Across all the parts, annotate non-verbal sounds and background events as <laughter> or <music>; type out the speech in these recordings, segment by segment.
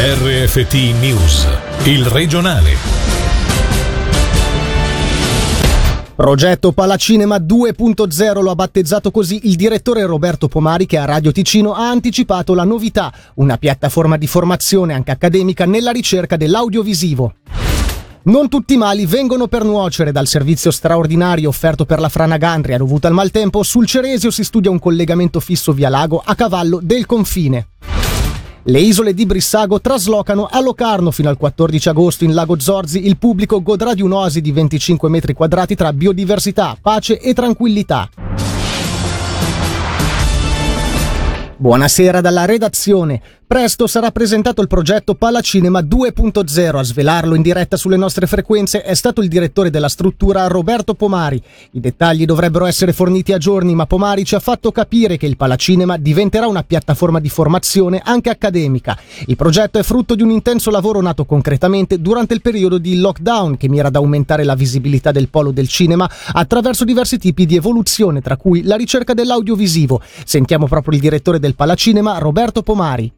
RFT News, il regionale. Progetto Palacinema 2.0 lo ha battezzato così il direttore Roberto Pomari che a Radio Ticino ha anticipato la novità, una piattaforma di formazione anche accademica nella ricerca dell'audiovisivo. Non tutti i mali vengono per nuocere dal servizio straordinario offerto per la Frana Gandria dovuto al maltempo. Sul Ceresio si studia un collegamento fisso via lago a cavallo del confine. Le isole di Brissago traslocano a Locarno fino al 14 agosto in Lago Zorzi. Il pubblico godrà di un'oasi di 25 metri quadrati tra biodiversità, pace e tranquillità. Buonasera dalla redazione. Presto sarà presentato il progetto Palacinema 2.0. A svelarlo in diretta sulle nostre frequenze è stato il direttore della struttura Roberto Pomari. I dettagli dovrebbero essere forniti a giorni, ma Pomari ci ha fatto capire che il Palacinema diventerà una piattaforma di formazione anche accademica. Il progetto è frutto di un intenso lavoro nato concretamente durante il periodo di lockdown che mira ad aumentare la visibilità del polo del cinema attraverso diversi tipi di evoluzione, tra cui la ricerca dell'audiovisivo. Sentiamo proprio il direttore del Palacinema, Roberto Pomari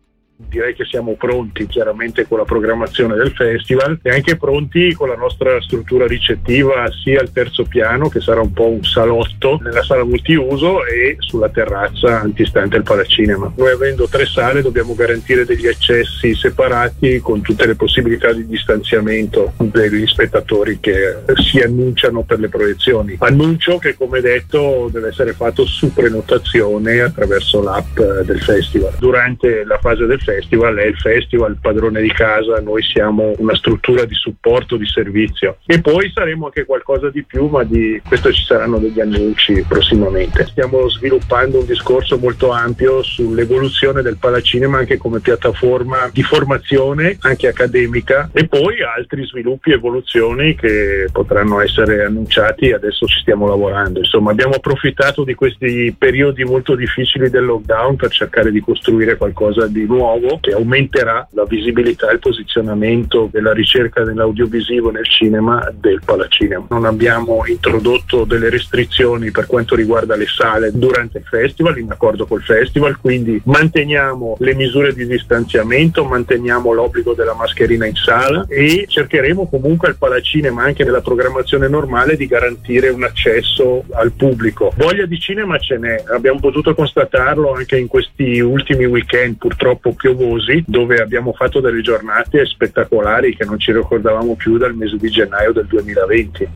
direi che siamo pronti chiaramente con la programmazione del festival e anche pronti con la nostra struttura ricettiva sia al terzo piano che sarà un po' un salotto nella sala multiuso e sulla terrazza antistante al palacinema. Noi avendo tre sale dobbiamo garantire degli accessi separati con tutte le possibilità di distanziamento degli spettatori che si annunciano per le proiezioni. Annuncio che come detto deve essere fatto su prenotazione attraverso l'app del festival. Durante la fase del festival festival è il festival, il padrone di casa, noi siamo una struttura di supporto, di servizio e poi saremo anche qualcosa di più, ma di questo ci saranno degli annunci prossimamente. Stiamo sviluppando un discorso molto ampio sull'evoluzione del palacinema anche come piattaforma di formazione, anche accademica e poi altri sviluppi e evoluzioni che potranno essere annunciati, adesso ci stiamo lavorando. Insomma, abbiamo approfittato di questi periodi molto difficili del lockdown per cercare di costruire qualcosa di nuovo nuovo che aumenterà la visibilità e il posizionamento della ricerca dell'audiovisivo nel cinema del Palacinema. Non abbiamo introdotto delle restrizioni per quanto riguarda le sale durante il festival, in accordo col festival, quindi manteniamo le misure di distanziamento, manteniamo l'obbligo della mascherina in sala e cercheremo comunque al Palacinema, anche nella programmazione normale, di garantire un accesso al pubblico. Voglia di cinema ce n'è, abbiamo potuto constatarlo anche in questi ultimi weekend, purtroppo più piovosi dove abbiamo fatto delle giornate spettacolari che non ci ricordavamo più dal mese di gennaio del 2020.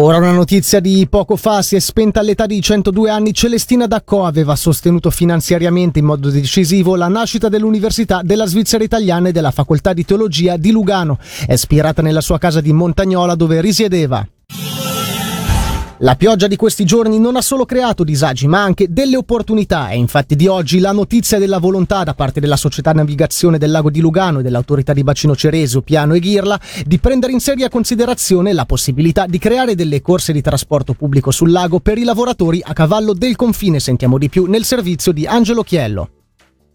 Ora una notizia di poco fa, si è spenta all'età di 102 anni Celestina Daccò, aveva sostenuto finanziariamente in modo decisivo la nascita dell'Università della Svizzera Italiana e della Facoltà di Teologia di Lugano, è ispirata nella sua casa di Montagnola dove risiedeva. La pioggia di questi giorni non ha solo creato disagi, ma anche delle opportunità. È infatti di oggi la notizia della volontà da parte della Società Navigazione del Lago di Lugano e dell'Autorità di Bacino Cereso, Piano e Ghirla di prendere in seria considerazione la possibilità di creare delle corse di trasporto pubblico sul lago per i lavoratori a cavallo del confine. Sentiamo di più nel servizio di Angelo Chiello.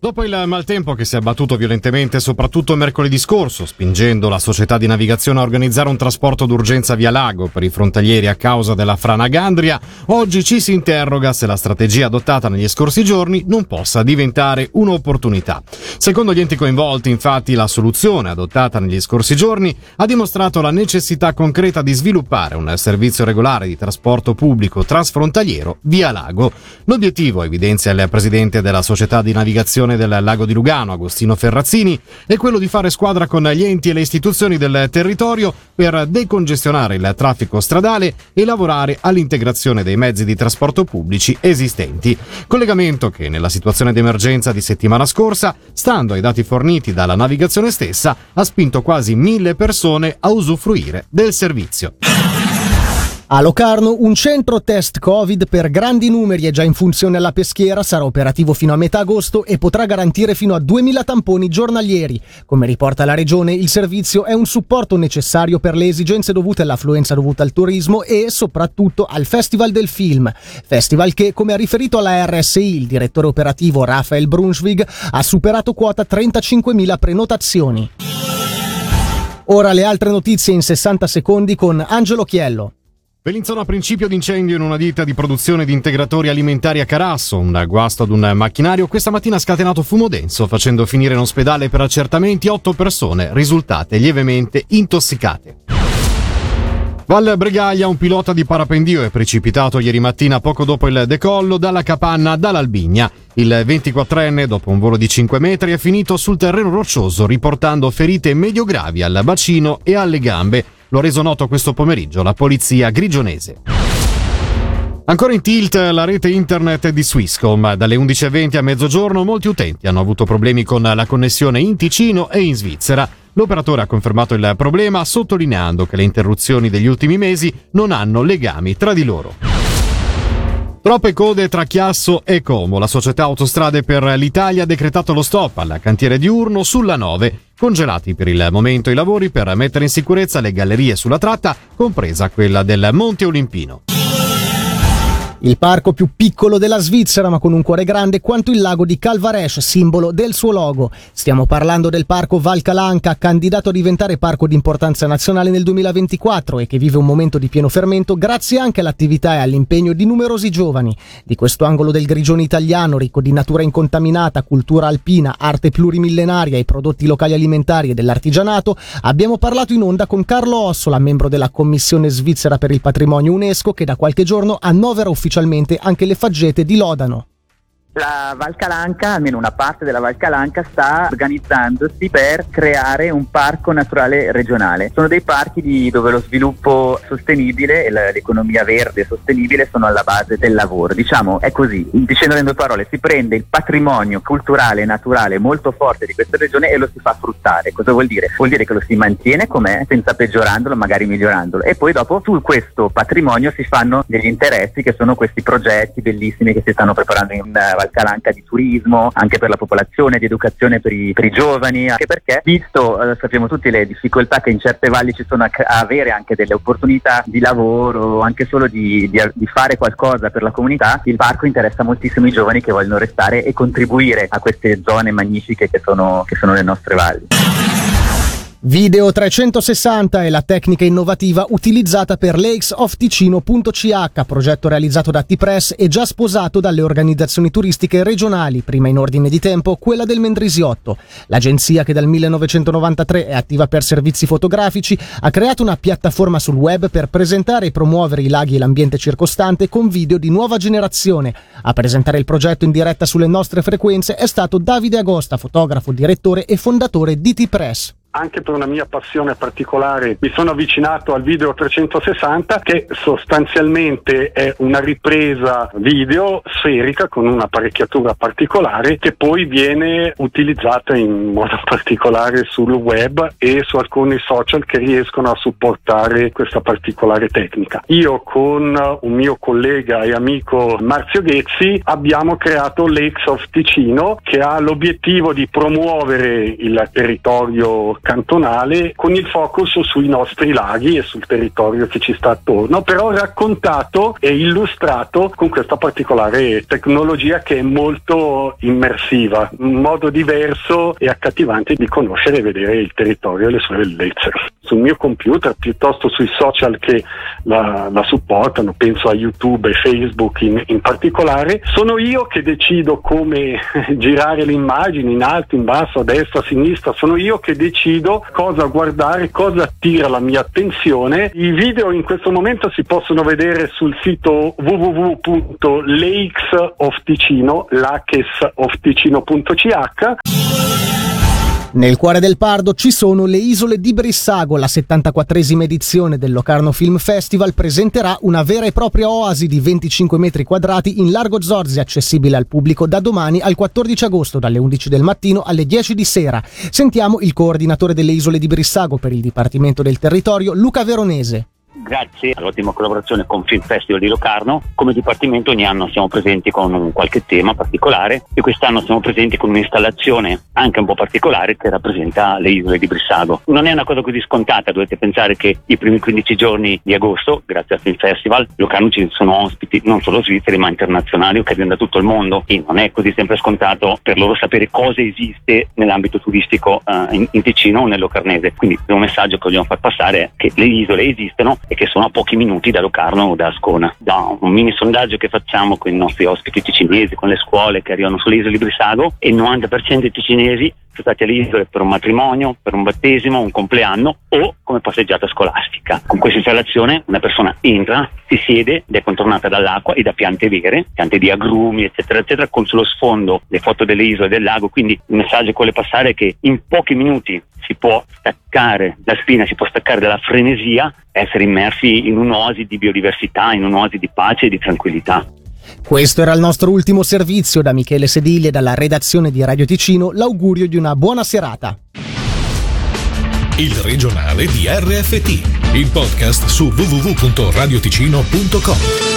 Dopo il maltempo che si è abbattuto violentemente soprattutto mercoledì scorso, spingendo la società di navigazione a organizzare un trasporto d'urgenza via lago per i frontalieri a causa della frana Gandria, oggi ci si interroga se la strategia adottata negli scorsi giorni non possa diventare un'opportunità. Secondo gli enti coinvolti, infatti, la soluzione adottata negli scorsi giorni ha dimostrato la necessità concreta di sviluppare un servizio regolare di trasporto pubblico transfrontaliero via lago. L'obiettivo, evidenzia il presidente della società di navigazione Comune del Lago di Lugano, Agostino Ferrazzini, è quello di fare squadra con gli enti e le istituzioni del territorio per decongestionare il traffico stradale e lavorare all'integrazione dei mezzi di trasporto pubblici esistenti. Collegamento che nella situazione di emergenza di settimana scorsa, stando ai dati forniti dalla navigazione stessa, ha spinto quasi mille persone a usufruire del servizio. A Locarno un centro test Covid per grandi numeri è già in funzione alla peschiera, sarà operativo fino a metà agosto e potrà garantire fino a 2000 tamponi giornalieri. Come riporta la regione, il servizio è un supporto necessario per le esigenze dovute all'affluenza dovuta al turismo e soprattutto al Festival del Film. Festival che, come ha riferito alla RSI il direttore operativo Rafael Brunschwig, ha superato quota 35.000 prenotazioni. Ora le altre notizie in 60 secondi con Angelo Chiello. Bellinzona a principio d'incendio in una ditta di produzione di integratori alimentari a Carasso, un guasto ad un macchinario questa mattina ha scatenato fumo denso, facendo finire in ospedale per accertamenti otto persone risultate lievemente intossicate. Val Bregaglia, un pilota di parapendio è precipitato ieri mattina poco dopo il decollo dalla capanna dall'Albigna. Il 24enne, dopo un volo di 5 metri, è finito sul terreno roccioso riportando ferite medio-gravi al bacino e alle gambe. Lo ha reso noto questo pomeriggio la polizia grigionese. Ancora in tilt la rete internet di Swisscom. Dalle 11.20 a mezzogiorno molti utenti hanno avuto problemi con la connessione in Ticino e in Svizzera. L'operatore ha confermato il problema sottolineando che le interruzioni degli ultimi mesi non hanno legami tra di loro. Troppe code tra Chiasso e Como. La società Autostrade per l'Italia ha decretato lo stop al cantiere diurno sulla 9 congelati per il momento i lavori per mettere in sicurezza le gallerie sulla tratta, compresa quella del Monte Olimpino. Il parco più piccolo della Svizzera, ma con un cuore grande quanto il lago di Calvaresh, simbolo del suo logo. Stiamo parlando del parco Val Calanca, candidato a diventare parco di importanza nazionale nel 2024 e che vive un momento di pieno fermento grazie anche all'attività e all'impegno di numerosi giovani. Di questo angolo del grigione italiano, ricco di natura incontaminata, cultura alpina, arte plurimillenaria e prodotti locali alimentari e dell'artigianato, abbiamo parlato in onda con Carlo Ossola, membro della Commissione svizzera per il patrimonio UNESCO, che da qualche giorno annovera ufficialmente ufficialmente anche le faggete di Lodano. La Val Calanca, almeno una parte della Val Calanca, sta organizzandosi per creare un parco naturale regionale. Sono dei parchi di, dove lo sviluppo sostenibile e l'economia verde sostenibile sono alla base del lavoro. Diciamo, è così, dicendo in due parole, si prende il patrimonio culturale e naturale molto forte di questa regione e lo si fa fruttare. Cosa vuol dire? Vuol dire che lo si mantiene com'è, senza peggiorandolo, magari migliorandolo. E poi dopo su questo patrimonio si fanno degli interessi che sono questi progetti bellissimi che si stanno preparando in Val Val Calanca di turismo, anche per la popolazione, di educazione per i, per i giovani, anche perché visto, eh, sappiamo tutti le difficoltà che in certe valli ci sono a, a avere anche delle opportunità di lavoro, anche solo di, di, di fare qualcosa per la comunità, il parco interessa moltissimo i giovani che vogliono restare e contribuire a queste zone magnifiche che sono, che sono le nostre valli. Video 360 è la tecnica innovativa utilizzata per lakesofticino.ch, progetto realizzato da T-Press e già sposato dalle organizzazioni turistiche regionali, prima in ordine di tempo quella del Mendrisiotto. L'agenzia che dal 1993 è attiva per servizi fotografici ha creato una piattaforma sul web per presentare e promuovere i laghi e l'ambiente circostante con video di nuova generazione. A presentare il progetto in diretta sulle nostre frequenze è stato Davide Agosta, fotografo, direttore e fondatore di T-Press anche per una mia passione particolare mi sono avvicinato al video 360 che sostanzialmente è una ripresa video sferica con un'apparecchiatura particolare che poi viene utilizzata in modo <laughs> particolare sul web e su alcuni social che riescono a supportare questa particolare tecnica. Io con un mio collega e amico Marzio Ghezzi abbiamo creato Lakes of Ticino che ha l'obiettivo di promuovere il territorio cantonale con il focus sui nostri laghi e sul territorio che ci sta attorno, però raccontato e illustrato con questa particolare tecnologia che è molto immersiva, un modo diverso e accattivante di conoscere e vedere il territorio e le sue bellezze. Sul mio computer, piuttosto sui social che la, la supportano, penso a YouTube e Facebook in, in particolare, sono io che decido come <laughs> girare le immagini in alto, in basso, a destra, a sinistra, sono io che decido decido cosa guardare, cosa attira la mia attenzione. I video in questo momento si possono vedere sul sito www.lakesofticino, lakesofticino.ch. Nel cuore del Pardo ci sono le isole di Brissago. La 74esima edizione del Locarno Film Festival presenterà una vera e propria oasi di 25 metri quadrati in largo Zorzi, accessibile al pubblico da domani al 14 agosto, dalle 11 del mattino alle 10 di sera. Sentiamo il coordinatore delle isole di Brissago per il Dipartimento del Territorio, Luca Veronese. Grazie all'ottima collaborazione con Film Festival di Locarno, come Dipartimento ogni anno siamo presenti con qualche tema particolare e quest'anno siamo presenti con un'installazione anche un po' particolare che rappresenta le isole di Brissago. Non è una cosa così scontata, dovete pensare che i primi 15 giorni di agosto, grazie al Film Festival, Locarno ci sono ospiti non solo svizzeri ma internazionali che vengono da tutto il mondo e non è così sempre scontato per loro sapere cosa esiste nell'ambito turistico uh, in, in Ticino o nel Locarnese. Quindi il messaggio che vogliamo far passare è che le isole esistono e che sono a pochi minuti da Locarno o da Ascona. Da un mini sondaggio che facciamo con i nostri ospiti ticinesi, con le scuole che arrivano sulle isole di Brissago, il 90% dei ticinesi stati alle isole per un matrimonio, per un battesimo, un compleanno o come passeggiata scolastica. Con questa installazione una persona entra, si siede ed è contornata dall'acqua e da piante vere, piante di agrumi, eccetera, eccetera, con sullo sfondo le foto delle isole e del lago. Quindi il messaggio che vuole passare è che in pochi minuti si può staccare la spina, si può staccare dalla frenesia, essere immersi in un'oasi di biodiversità, in un'oasi di pace e di tranquillità. Questo era il nostro ultimo servizio da Michele Sedili e dalla redazione di Radio Ticino. L'augurio di una buona serata. Il regionale di RFT, il podcast su www.radioticino.com.